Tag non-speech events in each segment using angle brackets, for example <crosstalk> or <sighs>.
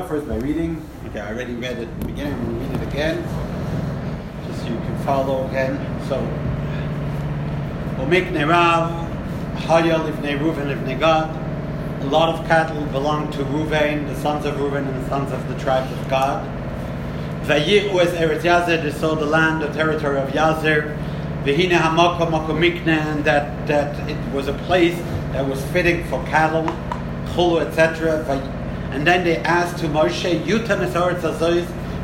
first by reading. Okay, I already read it at the beginning. To read it again, just so you can follow again. So, Omik Nerav, Haya Livnei Reuven Livnei Gad. A lot of cattle belong to Reuven, the sons of Reuven, and the sons of the tribe of Gad. Vayichu es Eretz Yazer, they saw the land, the territory of Yazer. Vehina Hamaka Makomikne, and that, that it was a place that was fitting for cattle, chulu, etc. And then they asked to Moshe, Yutan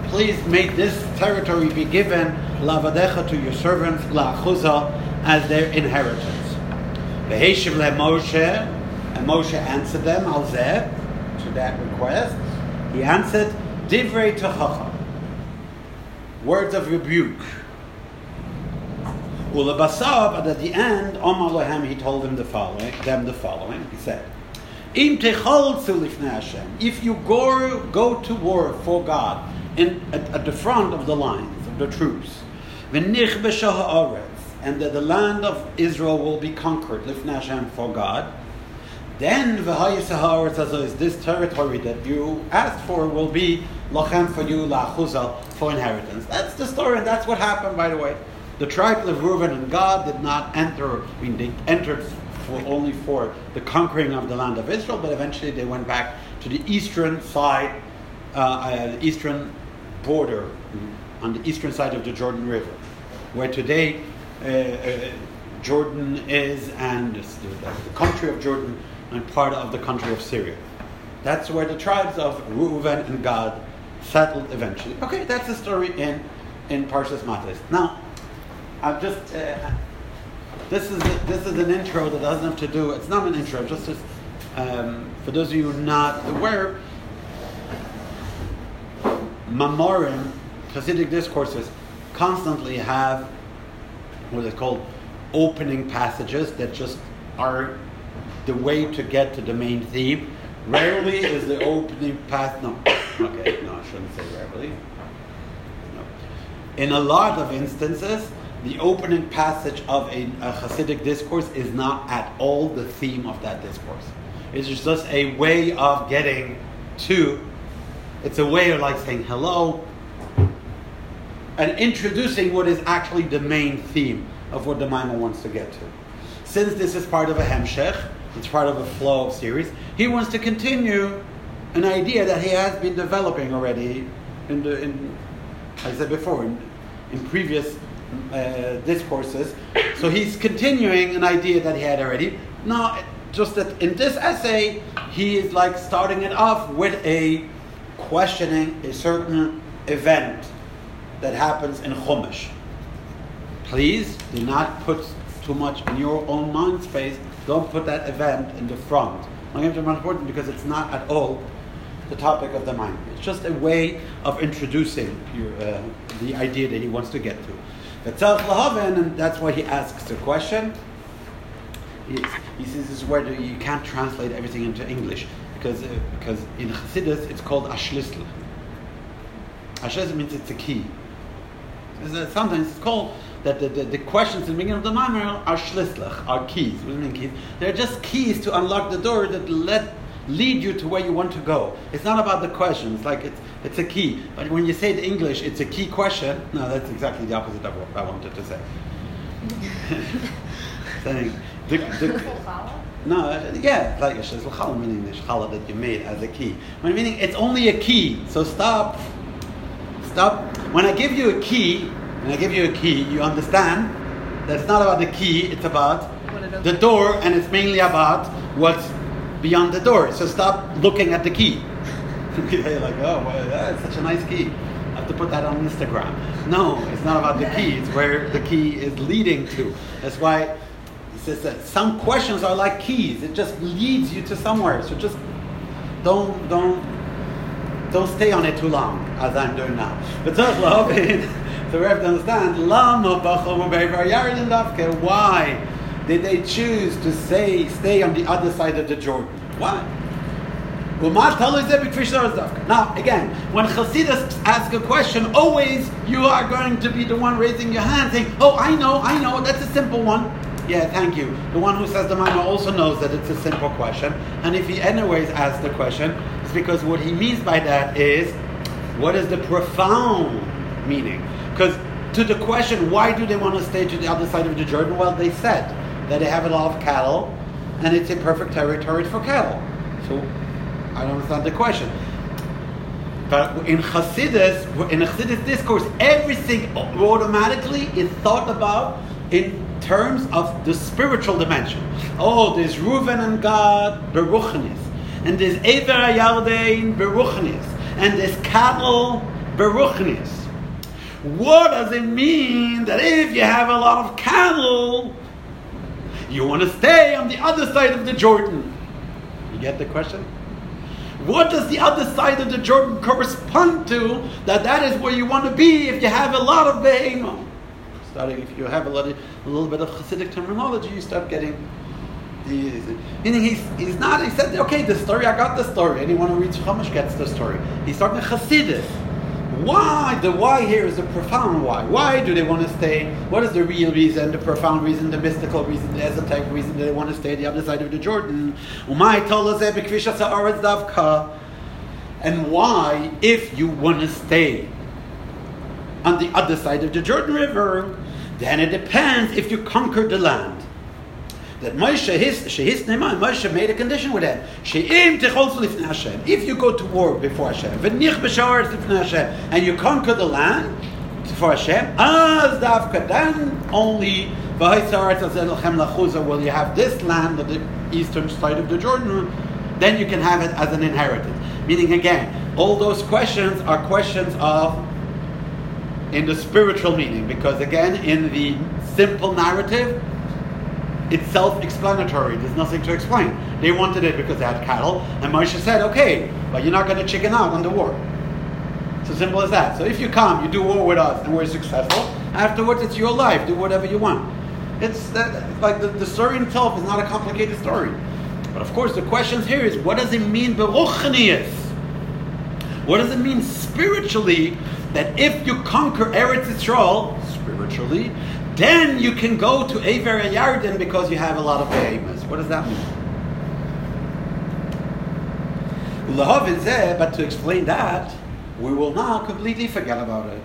please make this territory be given lavadecha to your servants, la'achuza, as their inheritance. Veheshiv le Moshe, and Moshe answered them, al to that request. He answered, divrei techacha, words of rebuke. Ulabasab, and at the end, Omar Lahem, he told them the following, them the following. He said, Im if you go, go to war for God in, at, at the front of the lines of the troops, and that the land of Israel will be conquered, Hashem for Gad, then oh, this territory that you asked for will be lachem for you, la'chuzal, for inheritance. That's the story, and that's what happened, by the way. The tribe of Reuben and God did not enter, I mean, they entered for only for the conquering of the land of Israel, but eventually they went back to the eastern side, uh, uh, eastern border, mm-hmm. on the eastern side of the Jordan River, where today uh, uh Jordan is, and the, the country of Jordan, and part of the country of Syria. That's where the tribes of Reuven and Gad settled eventually. Okay, that's the story in in Parshas Matos. Now, I've just uh, this is this is an intro that doesn't have to do. It's not an intro. Just as, um, for those of you not aware, Mamorim, Hasidic discourses, constantly have what is called opening passages that just are the way to get to the main theme. Rarely is the opening path. No, okay, no, I shouldn't say rarely. No. In a lot of instances, the opening passage of a, a, Hasidic discourse is not at all the theme of that discourse. It's just a way of getting to, it's a way of like saying hello and introducing what is actually the main theme of what the Maimar wants to get to. Since this is part of a Hemshech, it's part of a flow of series, he wants to continue an idea that he has been developing already in the, in, I said before, in, in previous uh, discourses. So he's continuing an idea that he had already. Now, just that in this essay, he is like starting it off with a questioning a certain event that happens in Chumash. Please do not put too much in your own mind space. Don't put that event in the front. I'm going to important because it's not at all the topic of the mind. It's just a way of introducing your, uh, the idea that he wants to get to. And that's why he asks the question. He, says this is where you can't translate everything into English because, uh, because in Chassidus it's called ashlisl. Ashlisl means it's a key. Sometimes it's called that the, the, the, questions in the beginning of the Maimar are shlislach, are keys. What do you mean keys? They're just keys to unlock the door that let lead you to where you want to go. It's not about the question. It's like it's, it's a key. But when you say it in English, it's a key question. No, that's exactly the opposite of what I wanted to say. <laughs> Saying, the, the, no, yeah, like a shizl meaning the challah that you made as a key. But meaning it's only a key. So stop, stop. When I give you a key, when I give you a key, you understand that it's not about the key. It's about the door, and it's mainly about what's beyond the door. So stop looking at the key. <laughs> You're like, oh, well, that's such a nice key. I have to put that on Instagram. No, it's not about the key. It's where the key is leading to. That's why he says that some questions are like keys. It just leads you to somewhere. So just don't don't don't stay on it too long, as I'm doing now. But so <laughs> we have to understand, why did they choose to say, stay on the other side of the Jordan? Why? Now, again, when Chasidus ask a question, always you are going to be the one raising your hand saying, Oh, I know, I know, that's a simple one. Yeah, thank you. The one who says the Maimar also knows that it's a simple question. And if he anyways asks the question, it's because what he means by that is what is the profound meaning? Because to the question, why do they want to stay to the other side of the Jordan? Well, they said that they have a lot of cattle and it's a perfect territory for cattle. So I don't understand the question. But in Hasidus, in Hasidus discourse, everything automatically is thought about in terms of the spiritual dimension. Oh, there's Reuven and Gad, Beruchnis. And there's Ever Yarden, Beruchnis. And there's cattle, Beruchnis. What does it mean that if you have a lot of cattle, you want to stay on the other side of the Jordan? You get the question? What does the other side of the Jordan correspond to? That that is where you want to be if you have a lot of behemoth. Starting, if you have a, lot of, a little bit of Hasidic terminology, you start getting. Meaning he's, he's not, he said, okay, the story, I got the story. Anyone who reads Chumash gets the story. He's talking Hasidus. Why? The why here is a profound why. Why do they want to stay? What is the real reason, the profound reason, the mystical reason, the esoteric reason that they want to stay the other side of the Jordan? And why, if you want to stay on the other side of the Jordan River, then it depends if you conquer the land that Moshe, his, his Moshe made a condition with him. If you go to war before Hashem, Hashem, and you conquer the land for Hashem, as then only will you have this land on the eastern side of the Jordan, then you can have it as an inheritance. Meaning again, all those questions are questions of in the spiritual meaning, because again, in the simple narrative, it's self-explanatory. There's nothing to explain. They wanted it because they had cattle, and Moshe said, "Okay, but you're not going to chicken out on the war." It's as simple as that. So if you come, you do war with us, and we're successful. Afterwards, it's your life. Do whatever you want. It's that, like the, the story itself is not a complicated story. But of course, the question here is, what does it mean beruchnius? What does it mean spiritually that if you conquer Eretz Yisrael spiritually, then you can go to Aver Yarden because you have a lot of behemoths. What does that mean? But to explain that, we will now completely forget about it.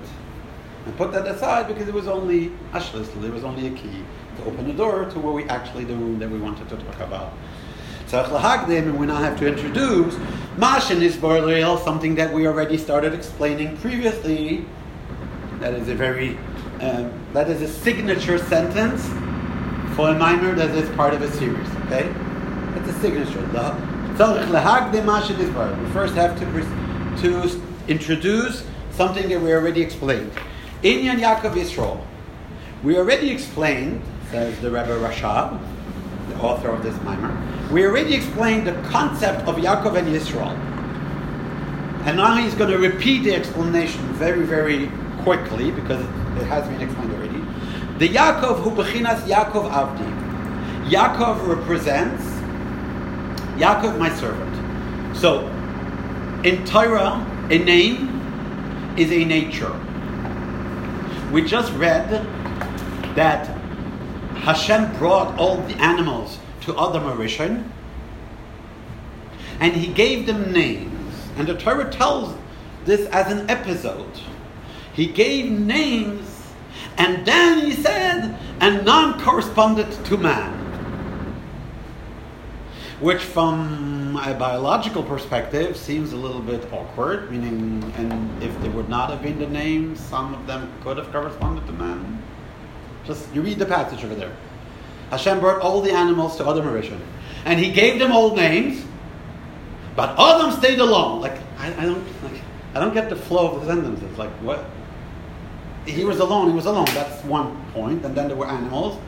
And put that aside because it was only a schlüssel, it was only a key to open the door to where we actually, the room that we wanted to talk about. And we now have to introduce Mashin is something that we already started explaining previously. That is a very um, that is a signature sentence for a minor that is part of a series. Okay, it's a signature. We first have to to introduce something that we already explained. In Inyan Yaakov Yisrael. We already explained, says the Rebbe Rashab, the author of this mimer. We already explained the concept of Yaakov and Yisrael. And now he's going to repeat the explanation very, very quickly because it has been explained already. The Yaakov who bechinas Yaakov Avdi. Yaakov represents Yaakov, my servant. So, in Torah, a name is a nature. We just read that Hashem brought all the animals to Adam and he gave them names. And the Torah tells this as an episode. He gave names, and then he said, and none corresponded to man. Which, from a biological perspective, seems a little bit awkward, meaning, and if they would not have been the names, some of them could have corresponded to man. Just, you read the passage over there. Hashem brought all the animals to Adam Rishon, and he gave them all names, but Adam stayed alone. Like, I, I don't, like, I don't get the flow of the sentences. Like, what? He was alone, he was alone. That's one point. And then there were animals,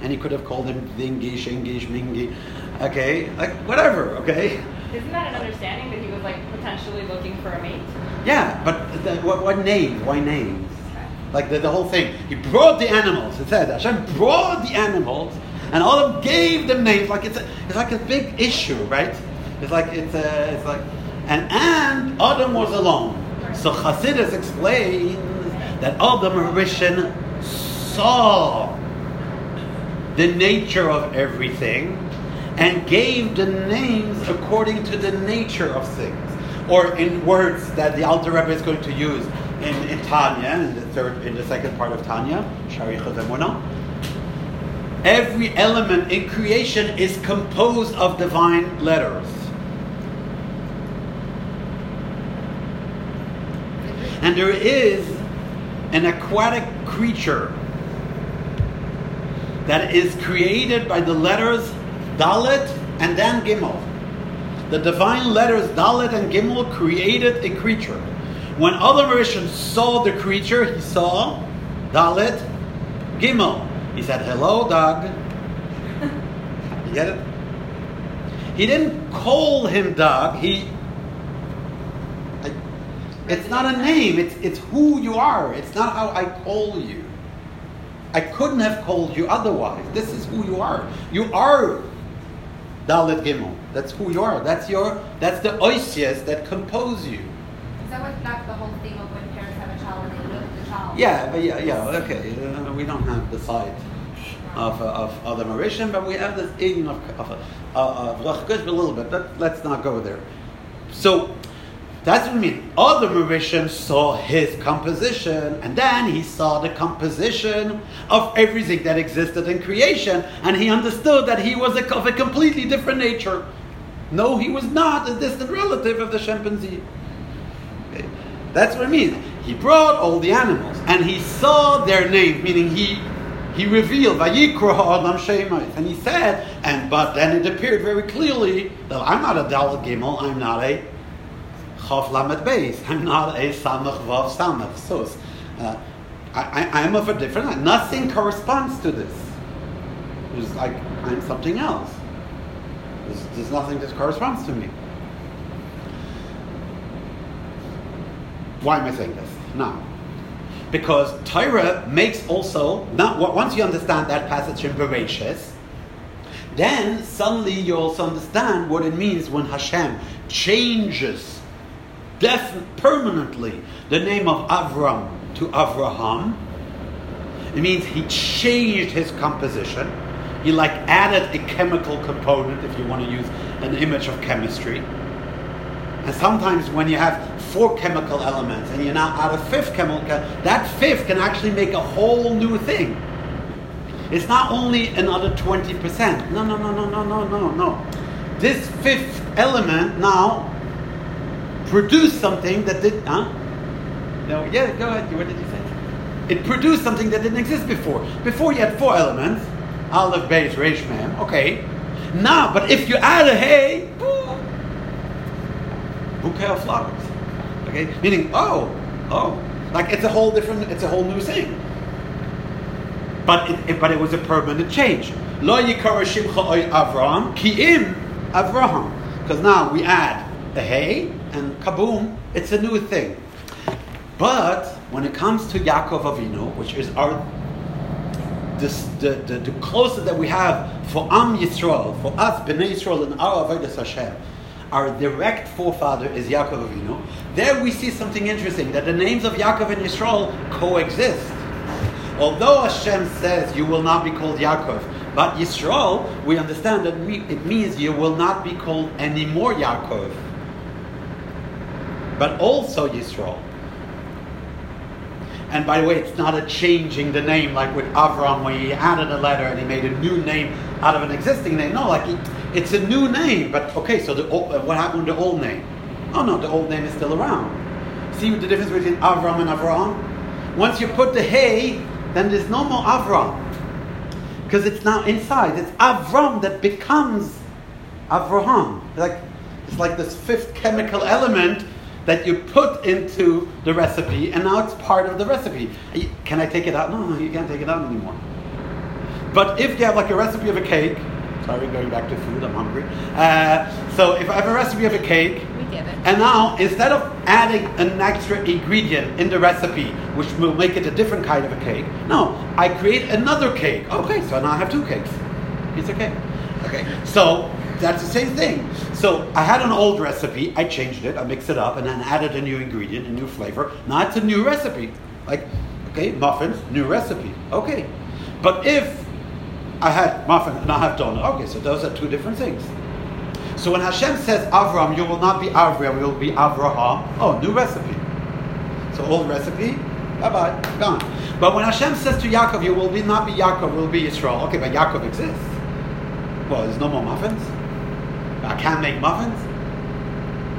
and he could have called them Dingi, Shingi, Shmingi. Okay, like whatever, okay? Isn't that an understanding that he was like potentially looking for a mate? Yeah, but the, what, what names? Why names? Okay. Like the, the whole thing. He brought the animals. It said Hashem brought the animals, and all of them gave them names. Like it's a, it's like a big issue, right? It's like it's a, it's like, and and Adam was alone. So Chassidus explains that Adam Rishon saw the nature of everything and gave the names according to the nature of things. or in words that the Alter Rebbe is going to use in, in Tanya, in the third, in the second part of Tanya, Emunah. Every element in creation is composed of divine letters. And there is an aquatic creature that is created by the letters Dalet and then Gimel. The divine letters Dalet and Gimel created a creature. When Adam Rishon saw the creature, he saw Dalet Gimel. He said, Hello, dog. <laughs> you get it? He didn't call him dog. He it's not a name, it's, it's who you are. It's not how I call you. I couldn't have called you otherwise. This is who you are. You are Dalet Gimel. That's who you are. That's your that's the oisias that compose you. Is that what the whole thing of when parents have a child and they look at the child? Yeah, but yeah, yeah, okay. Uh, we don't have the side of, uh, of Adam Arishim, but we have this in of, of, of, of a little bit. But let's not go there. So that's what I mean. Other musicians saw his composition, and then he saw the composition of everything that existed in creation, and he understood that he was of a completely different nature. No, he was not a distant relative of the chimpanzee. That's what I mean. He brought all the animals, and he saw their name, meaning he he revealed Adam Shemais, and he said, and but then it appeared very clearly that I'm not a Dalet Gimel, I'm not a Chav Lamed Beis. I'm not a Samach Vav Samach. So uh, I, am of a different. Nothing corresponds to this. It's like I'm something else. There's, there's nothing that corresponds to me. Why am I saying this now? Because Torah makes also not once you understand that passage in Bereshis, then suddenly you also understand what it means when Hashem changes def- permanently the name of Avram to Avraham. It means he changed his composition. He like added a chemical component, if you want to use an image of chemistry. And sometimes when you have four chemical elements and you're now out of fifth chemical, that fifth can actually make a whole new thing. It's not only another 20%. No, no, no, no, no, no, no, no. This fifth element now produced something that did, huh? No, yeah, go ahead. What did you say? It produced something that didn't exist before. Before you had four elements, Aleph, Beis, Resh, Mem. Okay. Now, but if you add a hay, bouquet of flowers. Okay, meaning, oh, oh, like it's a whole different, it's a whole new thing. But it, it but it was a permanent change. Lo yikara shimcha Avraham ki'im Avraham. Because now we add the hay and kaboom, it's a new thing. But when it comes to Yaakov Avinu, which is our this, the, the, the closest that we have for Am Yisrael, for us, Bnei Yisrael, and our Avodah Hashem, our direct forefather is Yaakov Avinu. There we see something interesting that the names of Yaakov and Yisrael coexist. Although Hashem says you will not be called Yaakov, but Yisrael, we understand that it means you will not be called anymore Yaakov but also Yisrael. And by the way, it's not a changing the name like with Avram when he added a letter and he made a new name out of an existing name. No, like it's a new name. But okay, so the, uh, what happened to the old name? Oh no, the old name is still around. See the difference between Avram and Avram? Once you put the hey, then there's no more Avram. Because it's now inside. It's Avram that becomes Avraham. Like, it's like this fifth chemical element that you put into the recipe, and now it's part of the recipe. Can I take it out? No, you can't take it out anymore. But if you have like a recipe of a cake, sorry, going back to food, I'm hungry. Uh, so if I have a recipe of a cake, and now instead of adding an extra ingredient in the recipe, which will make it a different kind of a cake, no, I create another cake. Okay, so now I have two cakes. Piece of cake. Okay, so that's the same thing. So I had an old recipe, I changed it, I mixed it up, and then added a new ingredient, a new flavor. Now it's a new recipe. Like, okay, muffins, new recipe. Okay. But if I had muffin and I have donut, okay, so those are two different things. So when Hashem says Avram, you will not be Avram, you will be Avraham. Oh, new recipe. So old recipe, bye bye, gone. But when Hashem says to Yaakov, you will be not be Yaakov, you will be Israel. Okay, but Yaakov exists. Well, there's no more muffins. I can't make muffins.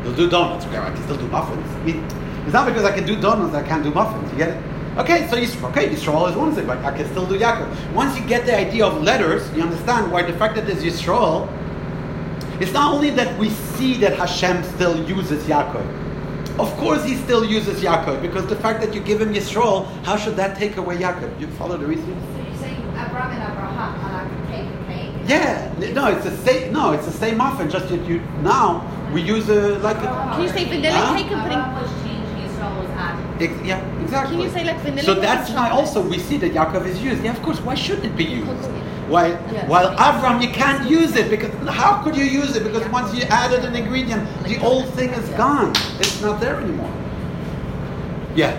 They'll do donuts. Okay, I can still do muffins. I mean, it's not because I can do donuts I can't do muffins. You get it? Okay, so Yisrael, okay, Yisrael is one thing, but I can still do Yaakov. Once you get the idea of letters, you understand why the fact that there's Yisrael, it's not only that we see that Hashem still uses Yaakov. Of course, he still uses Yaakov because the fact that you give him Yisrael, how should that take away Yaakov? You follow the reason? So you're saying Abraham and Abraham are like cake and cake? Yeah, no, it's the same. No, it's the same muffin. Just that you now we use a like. A, Can you say vanilla Huh? cake and pudding? Abraham was changed, Israel was added. Yeah, exactly. Can you say like vanilla So that's why also we see that Yaakov is used. Yeah, of course. Why should it be used? Why, Yes. while Avram you can't use it because how could you use it? Because once you added an ingredient, the old thing is gone. It's not there anymore. Yeah.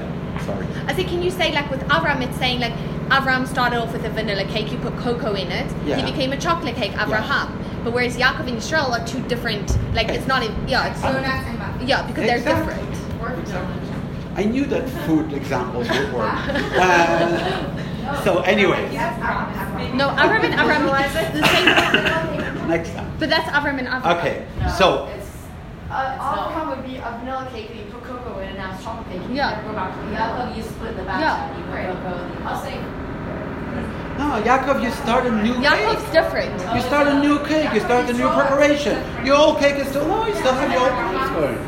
Sorry. I think, can you say like with Avram, it's saying like Avram started off with a vanilla cake, you put cocoa in it, Yeah. he became a chocolate cake, Abraham. But whereas Yaakov and Yisrael are two different, like it's not, in, yeah, it's, Donuts and muffins. yeah, because they're Exactly. different. Or donuts. I knew that food examples would work. <laughs> Uh, so anyway, <laughs> That's Abraham and Abraham. No, Avram and Avram, it's the same, next time. but that's Avram and Avram. Okay. So it's uh, avocado would be a vanilla cake that you put cocoa in, and now it's chocolate cake. You Yeah. never go back to the Yaakov, you split the batch Yeah. you put cocoa. I'll say. no, Yaakov, you start a new Yaakov's cake. different. You start a new cake. You start a new preparation. Your old cake is still no. You still have your old cake going.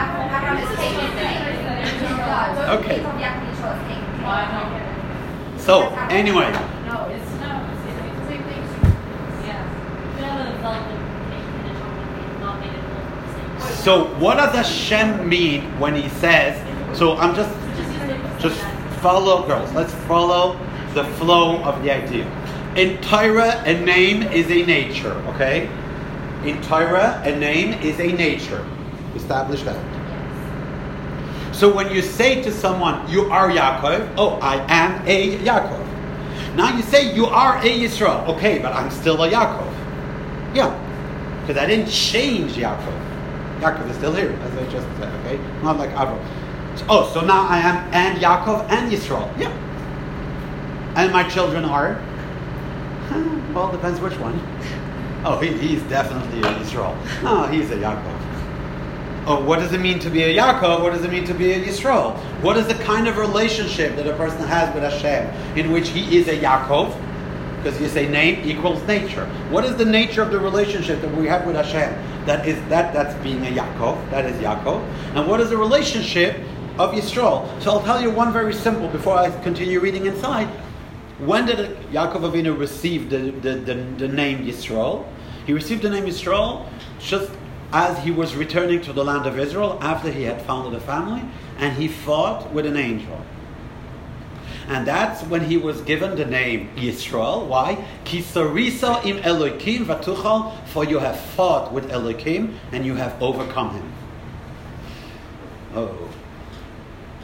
Abraham Abraham is cake <laughs> and cake. Okay. Yaakov and Israel is cake and cake. So anyway, No, it's No, it's, the same thing. yeah. So what does Hashem mean when He says? So I'm just Just follow, girls. Let's follow the flow of the idea. In Torah, a name is a nature. Okay. In Torah, a name is a nature. Establish that. So when you say to someone, "You are Yaakov," oh, I am a Yaakov. Now you say, "You are a Yisrael," okay, but I'm still a Yaakov. Yeah, because I didn't change Yaakov. Yaakov is still here, as I just said. Okay, not like Avram. Oh, so now I am and Yaakov and Yisrael. Yeah, and my children are. well, depends which one. Oh, he, he's definitely a Yisrael. No, he's a Yaakov. Oh, what does it mean to be a Yaakov? What does it mean to be a Yisrael? What is the kind of relationship that a person has with Hashem in which he is a Yaakov? Because you say name equals nature. What is the nature of the relationship that we have with Hashem? That is that that's being a Yaakov. That is Yaakov. And what is the relationship of Yisrael? So I'll tell you one very simple before I continue reading inside. When did Yaakov Avinu receive the, the, the, the name Yisrael? He received the name Yisrael just as he was returning to the land of Israel after he had founded a family, and he fought with an angel. And that's when he was given the name Yisrael. Why? Kisarisa im Elohim vatuchal, for you have fought with Elohim and you have overcome him. Oh,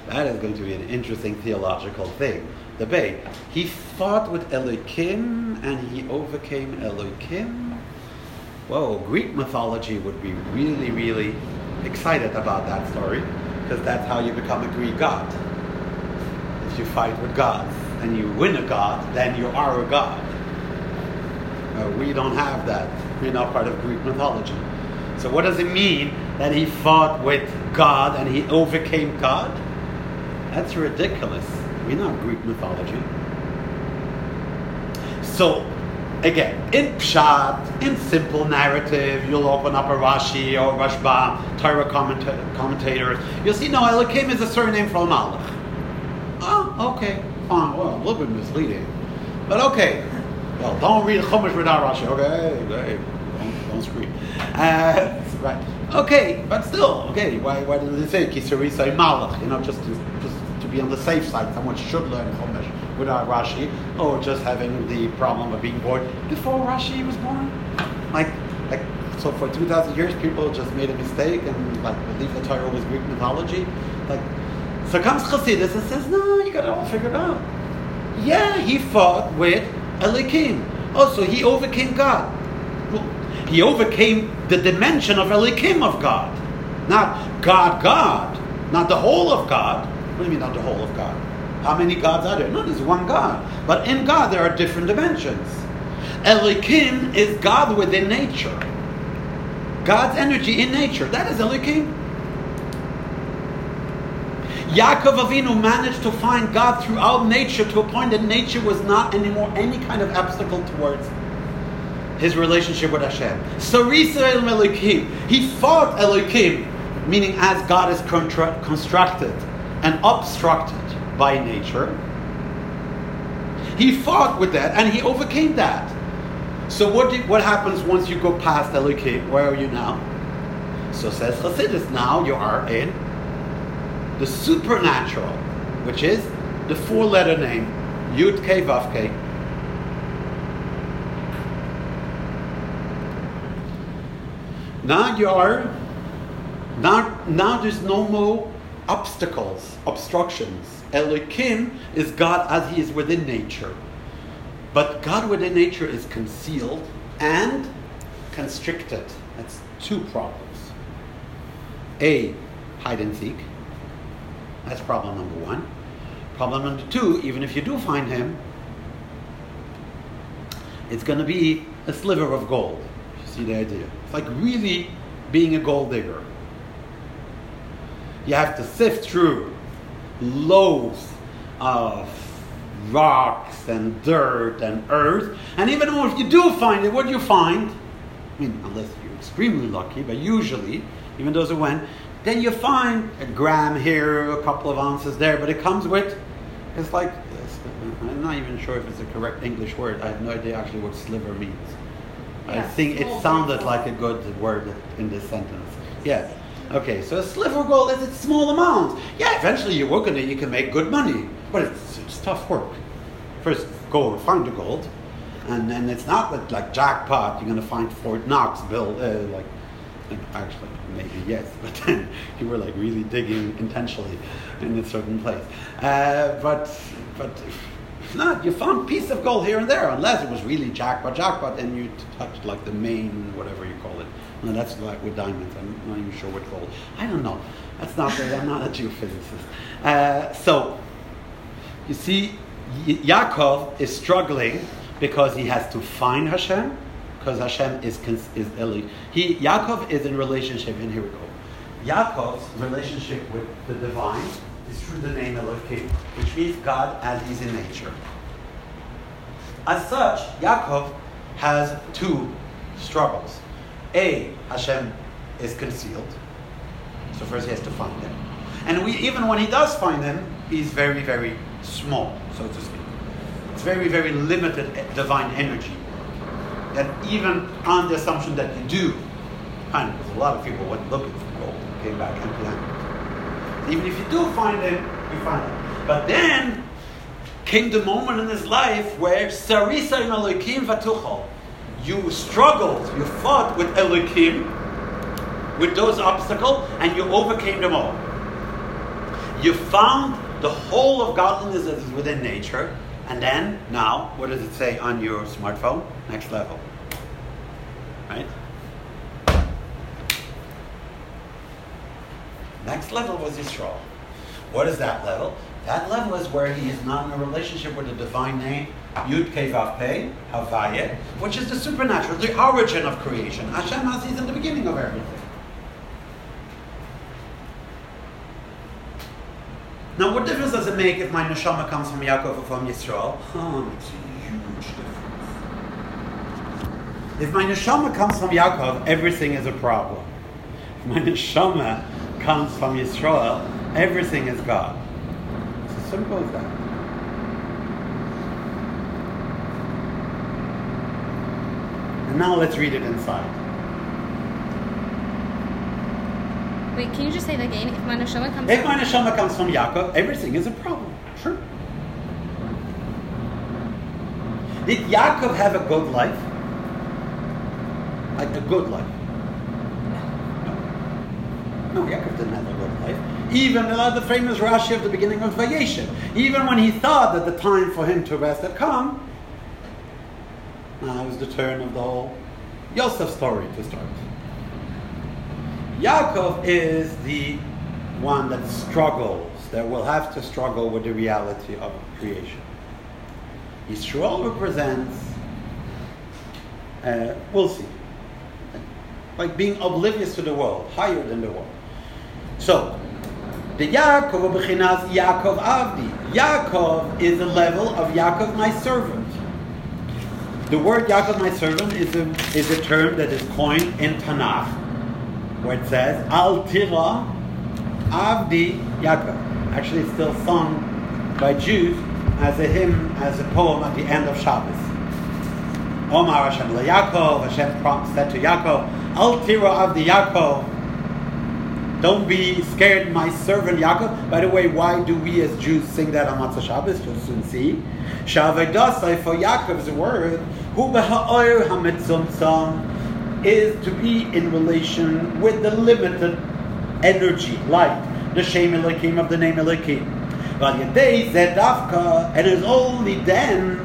that is going to be an interesting theological thing. Debate. He fought with Elohim and he overcame Elohim. Whoa, Greek mythology would be really, really excited about that story because that's how you become a Greek god. If you fight with gods and you win a god, then you are a god. Uh, we don't have that. We're not part of Greek mythology. So, what does it mean that he fought with God and he overcame God? That's ridiculous. We're not Greek mythology. So, again, in Pshat, in simple narrative, you'll open up a Rashi or Rashba, Torah commenta- commentators. You'll see, no, Elohim is a surname from Malach. Oh, okay, fine. Well, a little bit misleading. But okay. Well, don't read Chumash without Rashi. Okay, hey, don't, don't scream. Uh, right. Okay, but still, okay. Why, why did they say Kisari say Malach? You know, just to be on the safe side. Someone should learn Chumash without Rashi, or just having the problem of being born before Rashi was born. Like, like, so for two thousand years, people just made a mistake and like believed the Torah was Greek mythology. Like, so comes Chassidus and says, no, you got it all figured out. Yeah, he fought with Elokim. Oh, so he overcame God. He overcame the dimension of Elokim of God. Not God, God. Not the whole of God. What do you mean, not the whole of God? How many gods are there? No, there's one God. But in God, there are different dimensions. Elokim is God within nature. God's energy in nature. That is Elokim. Yaakov Avinu managed to find God throughout nature to a point that nature was not anymore any kind of obstacle towards his relationship with Hashem. Sarisa el Elokim. He fought Elokim, meaning as God is contra- constructed and obstructed by nature. He fought with that and he overcame that. So what, did, what happens once you go past Elokim? Where are you now? So says Chassidus, now you are in the supernatural, which is the four-letter name Yud K Vav K. Now you are now now there's no more obstacles, obstructions. Elohim is God as he is within nature. But God within nature is concealed and constricted. That's two problems. A, hide and seek. That's problem number one. Problem number two, even if you do find him, it's going to be a sliver of gold. You see the idea? It's like really being a gold digger. You have to sift through loads of rocks and dirt and earth. And even if you do find it, what do you find? I mean, unless you're extremely lucky, but usually, even those who went, then you find a gram here, a couple of ounces there, but it comes with, it's like, I'm not even sure if it's a correct English word. I have no idea actually what sliver means. I think it sounded like a good word in this sentence. Yeah. Okay, so a sliver of gold is a small amount. Yeah, eventually you work on it, you can make good money. But it's, it's tough work. First, go and find the gold. And then it's not that, like jackpot, you're going to find Fort Knox built, uh, like, actually, maybe yes, <laughs> but then you were like really digging intentionally in a certain place. Uh, but, but if not, you found piece of gold here and there, unless it was really jackpot, jackpot, and you touched like the main, whatever you call it. No, that's like with diamonds. I'm not even sure what gold. I don't know. That's not. I'm not a geophysicist. Uh, so, you see, Yaakov is struggling because he has to find Hashem, because Hashem is is Eli. He Yaakov is in relationship, and here we go. Yaakov's relationship with the divine is through the name Elohim, which means God as He's in nature. As such, Yaakov has two struggles. A, Hashem is concealed. So first he has to find him. And we, even when he does find him, he's very, very small, so to speak. It's very, very limited eh, divine energy. That even on the assumption that you do, because a lot of people went looking for gold, came back empty handed. Even if you do find him, you find him. But then came the moment in his life where Sarisa in Elohim Vatuchal. You struggled, you fought with Elohim, with those obstacles, and you overcame them all. You found the whole of godliness that is within nature, and then, now, what does it say on your smartphone? Next level. Right? Next level was Yisrael. What is that level? That level is where he is not in a relationship with the divine name, Yud Kei Vav Kei, Havaya, which is the supernatural, the origin of creation. Hashem has he's in the beginning of everything. Now, what difference does it make if my neshama comes from Yaakov or from Yisrael? Oh, it makes a huge difference. If my neshama comes from Yaakov, everything is a problem. If my <laughs> neshama comes from Yisrael, everything is God. Simple as that. And now let's read it inside. Wait, can you just say that again? If my neshama comes If from- my neshama comes from Yaakov, everything is a problem. Sure. Did Yaakov have a good life? Like a good life? No. No, Yaakov didn't have a good life. Even uh, the famous Rashi of the beginning of Vayeshev, even when he thought that the time for him to rest had come, now it was the turn of the whole Yosef's story to start. Yaakov is the one that struggles, that will have to struggle with the reality of creation. Yisrael represents, uh, we'll see, like being oblivious to the world, higher than the world. So, the Yaakov Bechinas Yaakov Avdi. Yaakov is the level of Yaakov, my servant. The word Yaakov, my servant, is a, is a term that is coined in Tanakh, where it says, Al Tira Avdi Yaakov. Actually, it's still sung by Jews as a hymn, as a poem at the end of Shabbos. Omar Hashem Yaakov, Hashem said to Yaakov, Al Tira Avdi Yaakov, don't be scared, my servant Yaakov. By the way, why do we as Jews sing that on Motzei Shabbos? You'll soon see. Shavedasai for Yaakov's word, Hu b'ha'oyer hamitzumtzum, is to be in relation with the limited energy, light, the Shem Elohim of the name Zedavka, and it is only then,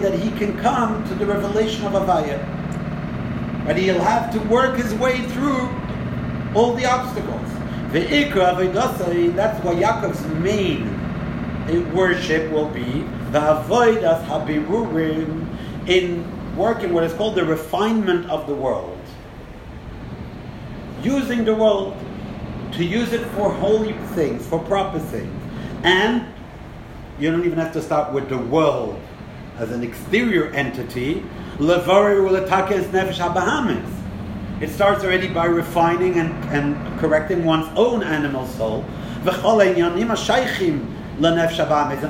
that he can come to the revelation of Avaya. But he'll have to work his way through all the obstacles. The Ikra that's why Yaakov's main uh, worship will be the Avoidas Habirurim in working what is called the refinement of the world. Using the world to use it for holy things, for proper things. And you don't even have to start with the world as an exterior entity. Levari attack is Nefesh HaBahamis. It starts already by refining and, and correcting one's own animal soul. And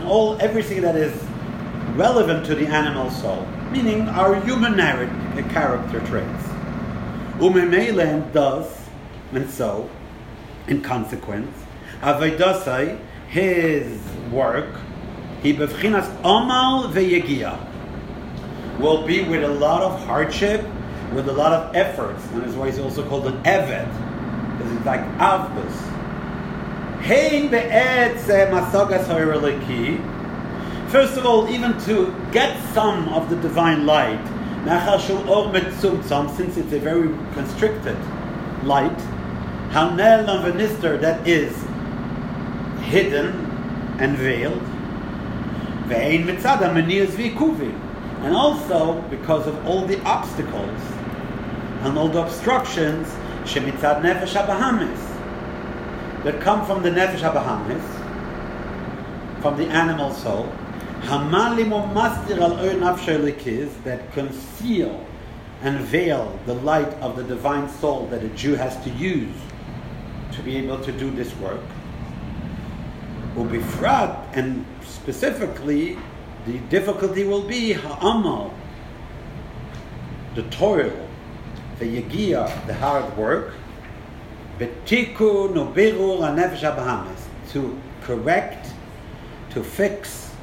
all everything that is relevant to the animal soul, meaning our human character traits. Umemele does, and so, in consequence, Avedasai, his work, he bevchinas amal veyegia, will be with a lot of hardship with a lot of efforts, and that's why he's also called an Evet, because it's like masagas First of all, even to get some of the divine light, since it's a very constricted light, that is hidden and veiled, and also because of all the obstacles and all the obstructions shemitzad nefesh habahamis that come from the nefesh habahamis, from the animal soul, hamalim mastir al that conceal and veil the light of the divine soul that a Jew has to use to be able to do this work. will be Ubifrat, and specifically, the difficulty will be ha'amal, the toil, the yagia, the hard work, betiku nobiru anefesh habahamis, to correct, to fix,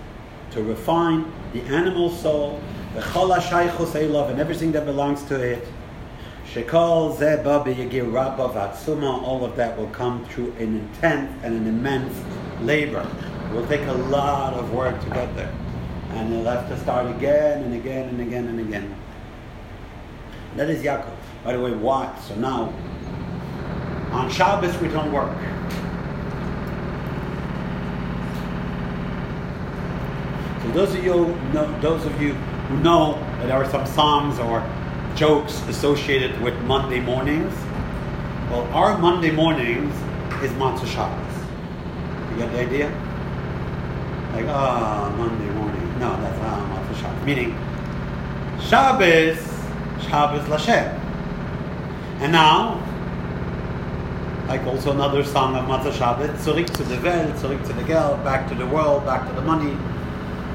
to refine the animal soul, the shaychus love and everything that belongs to it. Shekol zeba b'yagir rabba vatsuma, all of that will come through an intense and an immense labor. It will take a lot of work to get there. And you'll have to start again and again and again and again. That is Yaakov. By the way, why? So now, on Shabbos we don't work. So those of you, know, those of you who know that there are some songs or jokes associated with Monday mornings, well, our Monday mornings is Motzei Shabbos. You get the idea? Like, ah, oh, Monday morning. No, that's not ah, Motzei Shabbos. Meaning, Shabbos, Shabbos Lashem. And now, like also another song of Motzei Shabbat, zurück to the Welt, zurück to the Geld, back to the world, back to the money,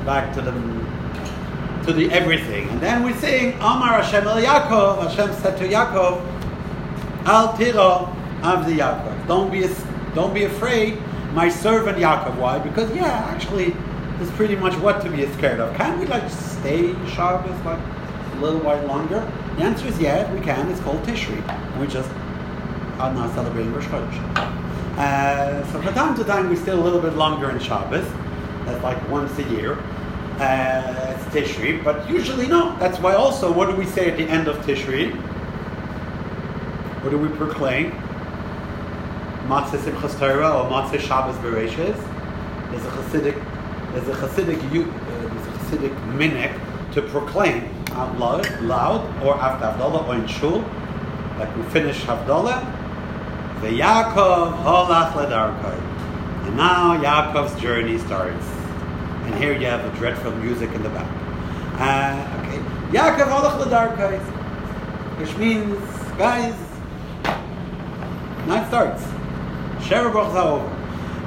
back to the to the everything. And then we sing Amar Hashem el Yaakov. Hashem said to Yaakov, Al tiro the Yaakov. Don't be don't be afraid, my servant Yaakov. Why? Because yeah, actually, it's pretty much what to be scared of. Can't we like stay Shabbos like a little while longer? The answer is yeah, we can. It's called Tishri. And We just are now celebrating Rosh Chodesh. Uh, so from time to time, we stay a little bit longer in Shabbos. That's like once a year. uh, it's Tishri, but usually no. That's why also, what do we say at the end of Tishri? What do we proclaim? Motzei Simchas Torah or Motzei Shabbos Bereishis. There's a Hasidic, there's a Hasidic, uh, there's a Hasidic minik to proclaim out loud, loud or after Havdalah or in Shul, like we finish Havdalah. The Yaakov holach ledarkoi. And now Yaakov's journey starts. And here you have the dreadful music in the back. Uh, okay. Yaakov holach ledarkoi. Which means, guys, night starts. Sherabach's over.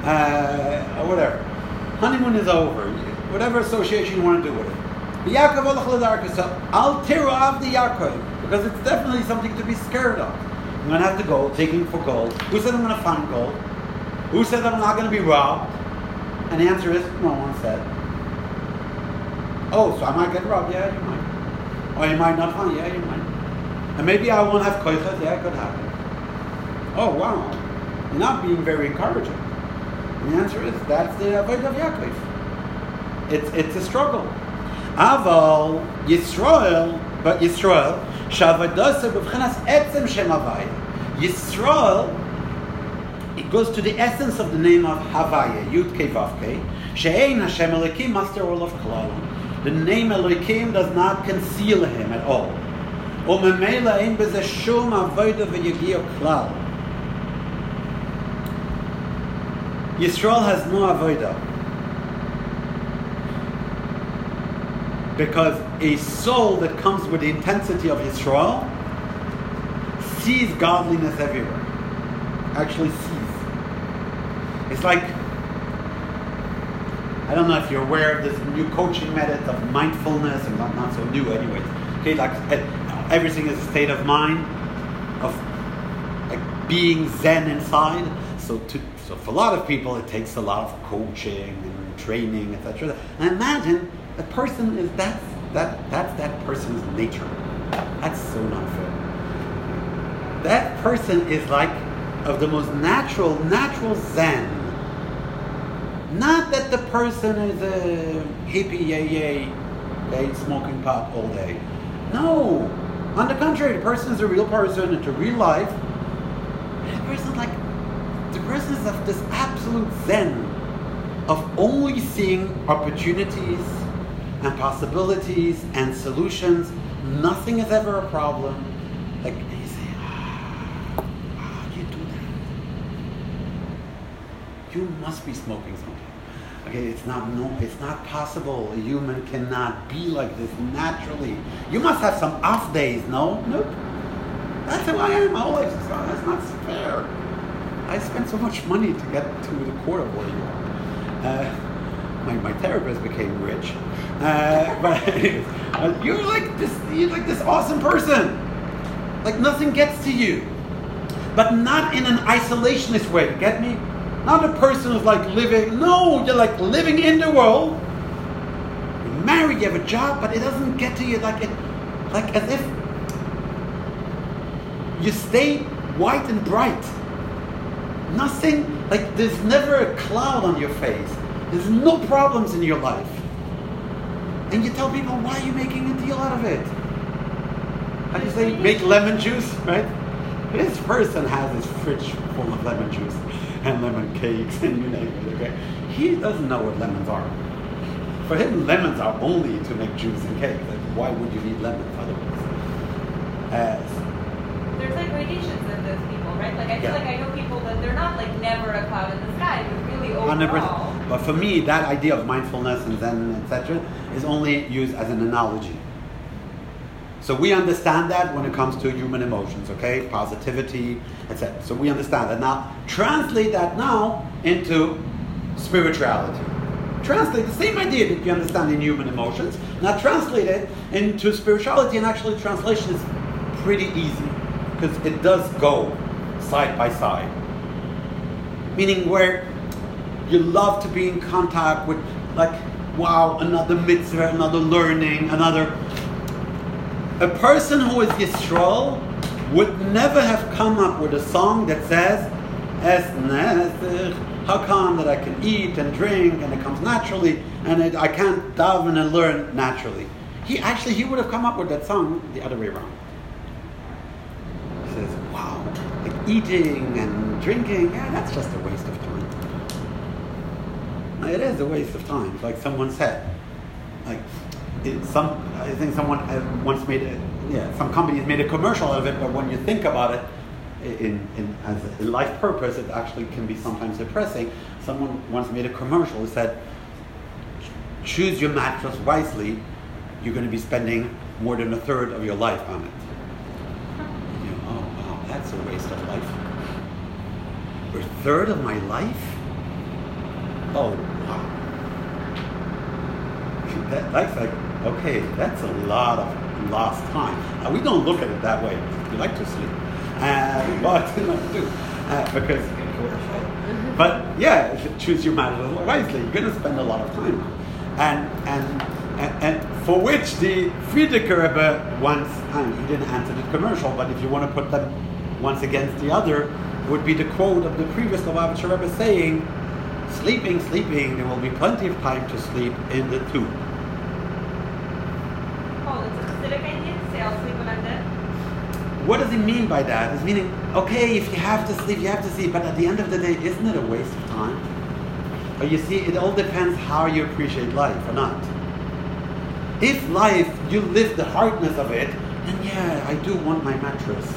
Uh, or whatever. Honeymoon is over. Whatever association you want to do with it. The Yaakov holach ledarkoi. So, I'll tear off the Yaakov. Because it's definitely something to be scared of. I'm to have to go digging for gold. Who said I'm to find gold? Who said I'm not going to be robbed? And the answer is no one said. Oh, so I might get robbed? Yeah, you might. Or you might not find? Yeah, you might. And maybe I won't have koichas? Yeah, it could happen. Oh, wow. You're not being very encouraging. And the answer is that's the avoid of Yaakov. It's, it's a struggle. Aval Yisrael, but Yisrael, Shavadasa Bubchanas Etzem Shem Havaya. Yisrael, it goes to the essence of the name of Havaya, Yud Kei Vav Kei, Shein Hashem Elokim, Master All of Klal. The name Elokim does not conceal him at all. O Memela Ein Beze Shum Avoida Klal. Yisrael has no avodah. Because a soul that comes with the intensity of Yisrael sees godliness everywhere. Actually sees. It's like, I don't know if you're aware of this new coaching method of mindfulness, and not, not so new anyways. Okay, like eh, everything is a state of mind, of like being zen inside. So to so for a lot of people it takes a lot of coaching and training, etc. And imagine a person is that's that that's that person's nature. That's so not fair. That person is like of the most natural, natural zen. Not that the person is a hippie, yay, yay, they smoking pot all day. No. On the contrary, the person is a real person, it's a real life. The person is like, the person is of this absolute zen of only seeing opportunities and possibilities and solutions. Nothing is ever a problem. Like you say, ah, do you do that? You must be smoking something. Okay, it's not no, it's not possible. A human cannot be like this naturally. You must have some off days, no? Nope. That's who I am. So that's not fair. I spent so much money to get to the core of where you are. Uh, my, my therapist became rich. Uh, but <laughs> uh, you're like this you're like this awesome person. Like nothing gets to you. But not in an isolationist way, get me? Not a person who's like living no, you're like living in the world. You're married, you have a job, but it doesn't get to you like it like as if you stay white and bright. Nothing, like there's never a cloud on your face. There's no problems in your life. And you tell people, why are you making a deal out of it? How do you say, make lemon juice, right? This person has his fridge full of lemon juice and lemon cakes and you name it, okay? He doesn't know what lemons are. For him, lemons are only to make juice and cake. Like, why would you need lemons otherwise? Uh, There's like gradations in those people, right? Like I feel Yeah. like I know people that they're not like never a cloud in the sky, but really overall. But for me, that idea of mindfulness and Zen, etc., is only used as an analogy. So we understand that when it comes to human emotions, okay, positivity, etc. So we understand that now. Translate that now into spirituality. Translate the same idea that you understand in human emotions. Now translate it into spirituality, and actually translation is pretty easy because it does go side by side. Meaning where you love to be in contact with like wow another mitzvah another learning another a person who is Yisrael would never have come up with a song that says Es How come that I can eat and drink and it comes naturally and it, I can't daven and learn naturally? He actually he would have come up with that song the other way around. He says, "Wow, like eating and drinking, yeah, that's just a waste of time." It is a waste of time, like someone said. Like it, some, I think someone uh, once made it. Yeah, some companies made a commercial out of it, but when you think about it, in, in as a life purpose, it actually can be sometimes depressing. Someone once made a commercial that said, "Choose your mattress wisely. You're going to be spending more than a third of your life on it." You know, oh wow, that's a waste of life. A third of my life? Oh wow. That, that's like okay. That's a lot of lost time. Now, we don't look at it that way. We like to sleep, uh, but you know, do uh, because. But yeah, if you choose your matter wisely, you're going to spend a lot of time, and and and, and for which the Frierdiker Rebbe once, and he didn't answer the commercial, but if you want to put them once against the other, would be the quote of the previous Lubavitcher Rebbe saying, "Sleeping, sleeping, there will be plenty of time to sleep in the tomb." Oh, it's a specific idea to say I'll sleep when I'm dead. What does he mean by that? It's meaning, okay, if you have to sleep, you have to sleep, but at the end of the day, isn't it a waste of time? But you see, it all depends how you appreciate life or not. If life, you live the hardness of it, then yeah, I do want my mattress.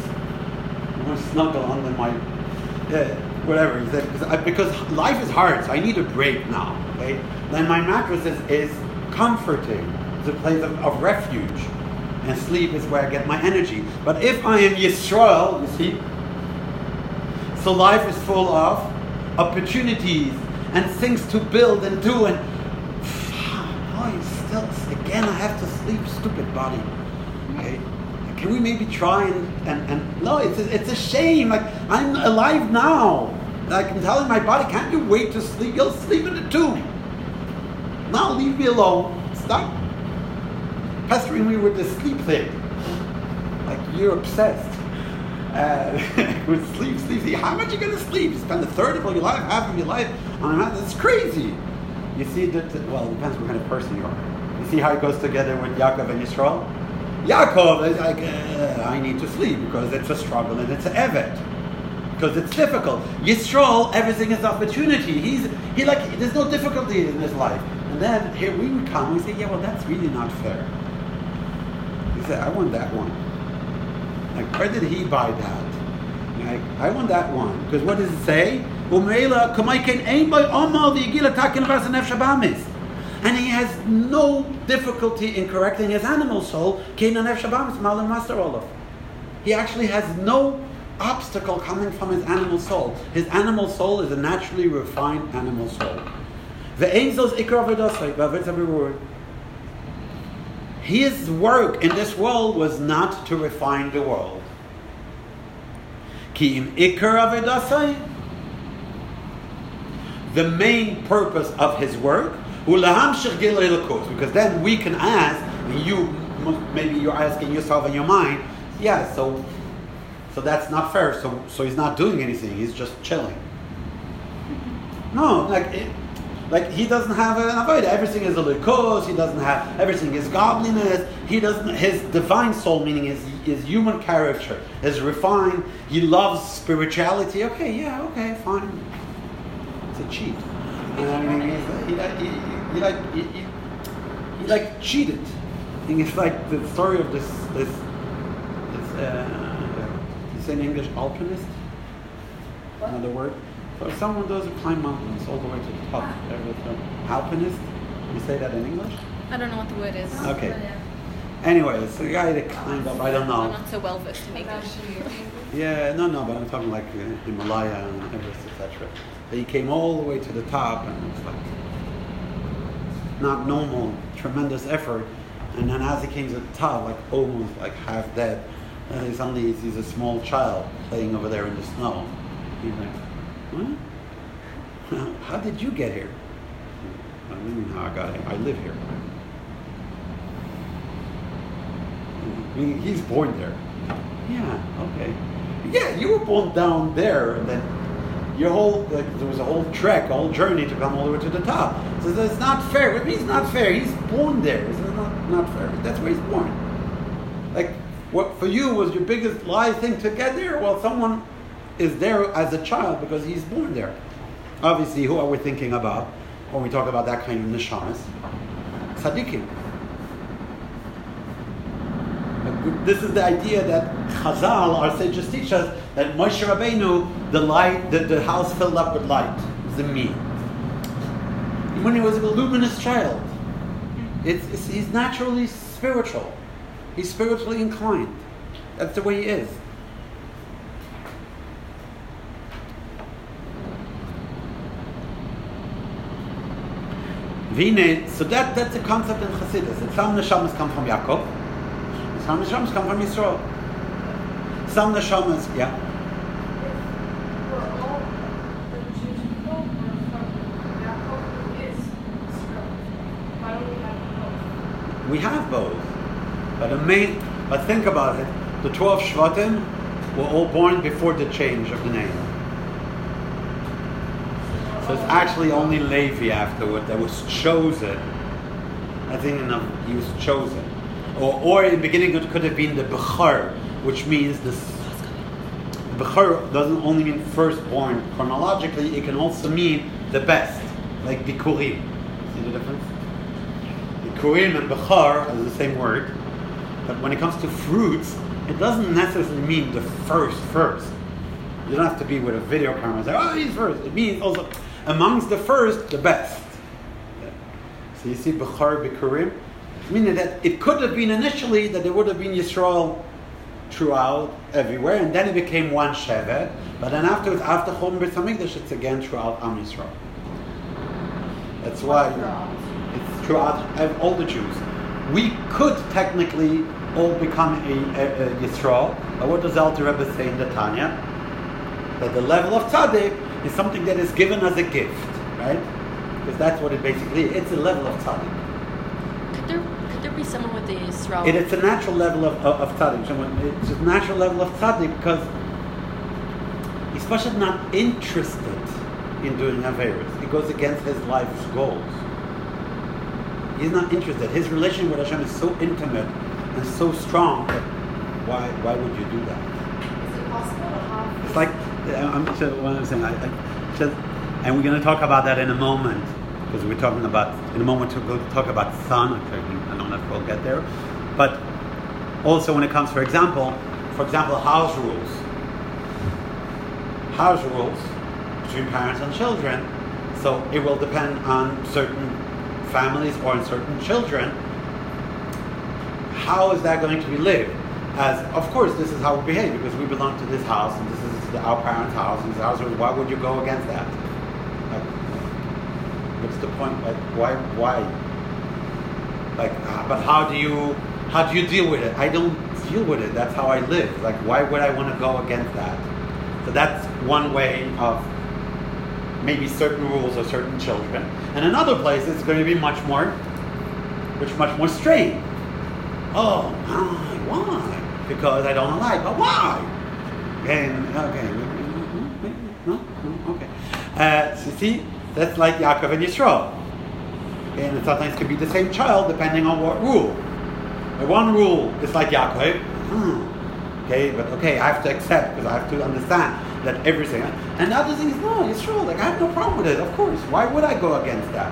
I want to snuggle under my, uh, whatever. He said, because, life is hard, so I need a break now. Okay, then my mattress is, is comforting. It's a place of, of refuge, and sleep is where I get my energy. But if I am Yisrael, you see, so life is full of opportunities and things to build and do, and <sighs> oh, still again. I have to sleep, stupid body. Okay, can we maybe try and and, and no? It's a, it's a shame. Like I'm alive now. Like I'm telling my body, can't you wait to sleep? You'll sleep in the tomb. Now leave me alone. Stop pestering me with this sleep thing. Like you're obsessed. Uh, <laughs> with sleep, sleep, sleep. How much are you to sleep? You spend a third of your life, half of your life on a mat. That's crazy. You see that, that- well, it depends what kind of person you are. You see how it goes together with Yaakov and Yisrael? Yaakov is like, uh, I need to sleep because it's a struggle and it's an evet. Because it's difficult. Yisrael, everything is opportunity. He's he like there's no difficulty in his life. And then here we would come, we say, yeah, well that's really not fair. He said, I want that one. Like, where did he buy that? Like, I want that one. Because what does it say? And he has no difficulty in correcting his animal soul. He actually has no obstacle coming from his animal soul. His animal soul is a naturally refined animal soul. The angels avodas b'avetz word. His work in this world was not to refine the world. The main purpose of his work, because then we can ask, you maybe you're asking yourself in your mind, yeah, so so that's not fair. So so he's not doing anything. He's just chilling. No, like it, like he doesn't have an avodah. Everything is Elokus. He doesn't have everything is godliness. He doesn't. His divine soul, meaning his his human character, is refined. He loves spirituality. Okay, yeah, okay, fine. It's a cheat. I he's, he, like- he, he like he, he, he like cheated. And it's like the story of this this this. Uh, you say in English alpinist. Another word. So if someone does climb mountains all the way to the top, everything. Alpinist. You say that in English? I don't know what the word is. Okay. Anyway, it's the guy that climbed up. I don't I'm know. not so well versed in English. Yeah, no, no, but I'm talking like uh, Himalaya and Everest, etc. But he came all the way to the top, and it's like not normal, tremendous effort. And then as he came to the top, like almost like half dead, and he suddenly sees a small child playing over there in the snow. He's like, what? <laughs> How did you get here? I mean, how I got here. I live here. I mean, he's born there. Yeah, okay. Yeah, you were born down there, and then your whole like, there was a whole trek, a whole journey to come all the way to the top. So that's not fair. What means not fair? He's born there. It's not not fair. That's where he's born. Like what for you was your biggest lie thing to get there? Well, someone is there as a child because he's born there. Obviously, who are we thinking about when we talk about that kind of neshamas? Tzaddikim. This is the idea that Chazal, our sages teach us that Moshe Rabbeinu, the light, the, the house filled up with light, the me. When he was a luminous child, it's, it's, he's naturally spiritual. He's spiritually inclined. That's the way he is. So that, that's a concept in Chassidus. That some neshamas come from Yaakov, some neshamas come from Yisrael. Some neshamas, yeah. Israel. We have both? But the but think about it. The 12 Shvatim were all born before the change of the name. So it's actually only Levi afterward that was chosen. I think he was chosen. Or, or in the beginning it could have been the Bechar, which means this. Bechar doesn't only mean firstborn chronologically, it can also mean the best, like Bikurim. See the difference? Bikurim and Bechar are the same word, but when it comes to fruits, it doesn't necessarily mean the first first. You don't have to be with a video camera and say, oh, he's first. It means also amongst the first, the best. Yeah. So you see Bechar Bikurim, meaning that it could have been initially that there would have been Yisrael throughout everywhere, and then it became one Shevet. But then afterwards, after Chom Brit Hamikdash, it's again throughout Am Yisrael. That's why it's throughout all the Jews. We could technically all become a, a, a Yisrael, but what does Alter Rebbe say in the Tanya? That the level of tzaddik is something that is given as a gift, right? Because that's what it basically is. It's a level of tzaddik. Could there could there be someone with the Yisrael? It, it's a natural level of, of, of tzaddik. Someone- It's a natural level of tzaddik because he's not interested in doing Averis. It goes against his life's goals. He's not interested. His relation with Hashem is so intimate and so strong that why, why would you do that? Is it possible to have? It's like I'm what I'm saying. I, I just, and we're going to talk about that in a moment because we're talking about in a moment to go talk about sun. I don't know if we'll get there, but also when it comes, for example, for example, house rules. House rules between parents and children. So it will depend on certain families or in certain children. How is that going to be lived? As of course, this is how we behave because we belong to this house and this is our parents' house and this house. Why would you go against that? Like, what's the point? Like, why? Why? Like, but how do you how do you deal with it? I don't deal with it. That's how I live. Like, why would I want to go against that? So that's one way of maybe certain rules of certain children. And in other places, it's going to be much more, which much more strained. Oh, my, why? Because I don't like, but why? And okay, no, no, okay. Uh, so see, that's like Yaakov and Yisrael. And it sometimes could be the same child depending on what rule. The one rule is like Yaakov. Hmm. Okay, but okay, I have to accept because I have to understand that everything. And the other thing is, no, it's true. like I have no problem with it, of course. Why would I go against that?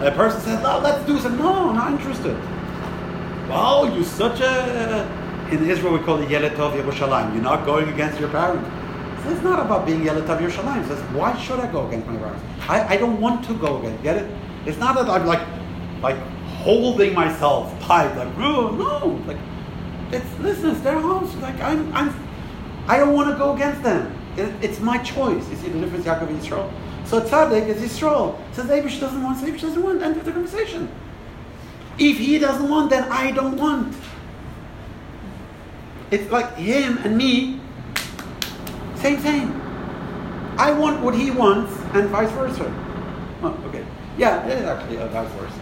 And a person says, no, let's do something. No, not interested. Wow, you're such a. In Israel, we call it Yeled Tov Yerushalayim. You're not going against your parents. So it's not about being Yeled Tov Yerushalayim. It says, why should I go against my parents? I, I don't want to go against. Get it? It's not that I'm like, like holding myself tight, like, oh, no. Like, it's, listen, it's their house. Like, I'm, I'm, I don't want to go against them. It, it's my choice. You see the difference, Yaakov and Yisrael? So tzaddik is Yisrael. Says Abish doesn't want, Abish doesn't want. End of the conversation. If he doesn't want, then I don't want. It's like him and me, same thing. I want what he wants, and vice versa. Oh, okay. Yeah, it is actually uh, vice versa.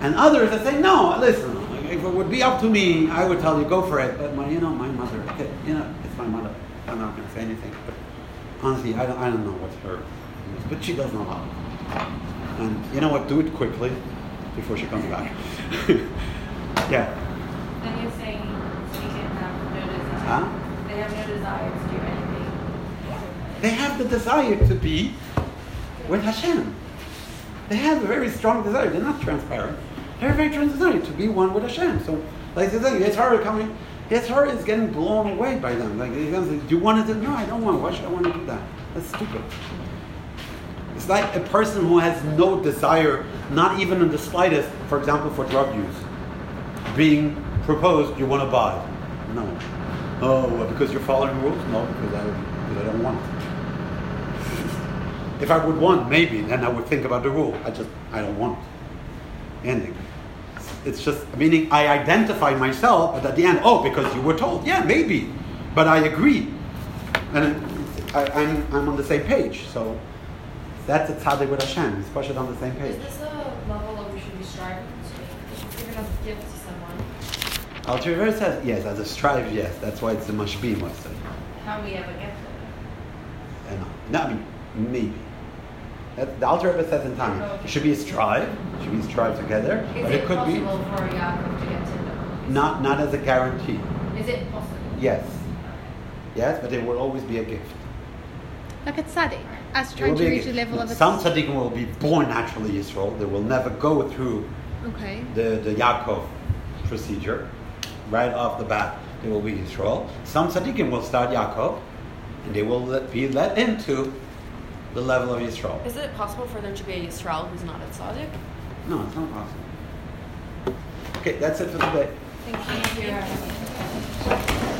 And others that say, no, listen, if it would be up to me, I would tell you, go for it. But my, you know, my mother, okay, <laughs> you know, it's my mother. I'm not going to say anything. But honestly, I don't, I don't know what's her, but she does not know how. And you know what? Do it quickly before she comes back. <laughs> yeah. Then you're saying she can have no desire. Huh? They have no desire to do anything. They have the desire to be with Hashem. They have a very strong desire. They're not transparent. They have a very strong desire to be one with Hashem. So, like the thing, Yetzer Hara coming, Yetzer Hara is getting blown away by them. Like, he's gonna say, do you want to do? No, I don't want. Why should I want to do that? That's stupid. It's like a person who has no desire, not even in the slightest, for example, for drug use, being proposed, you want to buy. No. Oh, because you're following rules? No, because I, because I don't want. If I would want, maybe, then I would think about the rule. I just, I don't want. Ending. It's just, meaning I identify myself, but at the end, oh, because you were told. Yeah, maybe. But I agree. And I, I'm, I'm on the same page. So that's a tzaddik with Hashem. It's pushed on the same page. Is this a level that we should be striving to? If you're gonna give to someone, Alter Rebbe says, yes, as a strive, yes. That's why it's the mashbim? How we ever get there. And not I mean, maybe. That, the Alter Rebbe says in time, it should be a strive, it should be a strive together, Is but it, it could be possible for Yaakov to get to them? not, not as a guarantee. Is it possible? Yes. Yes, but it will always be a gift. Like a tzaddik, as trying to be a reach the gift. level of a Some tzaddikim will be born naturally Yisrael. They will never go through Okay. the, the Yaakov procedure. Right off the bat, they will be Yisrael. Some tzaddikim will start Yaakov, and they will let, be let into the level of Yisrael. Is it possible for there to be a Yisrael who's not a tzaddik? No, it's not possible. Okay, that's it for today. Thank you.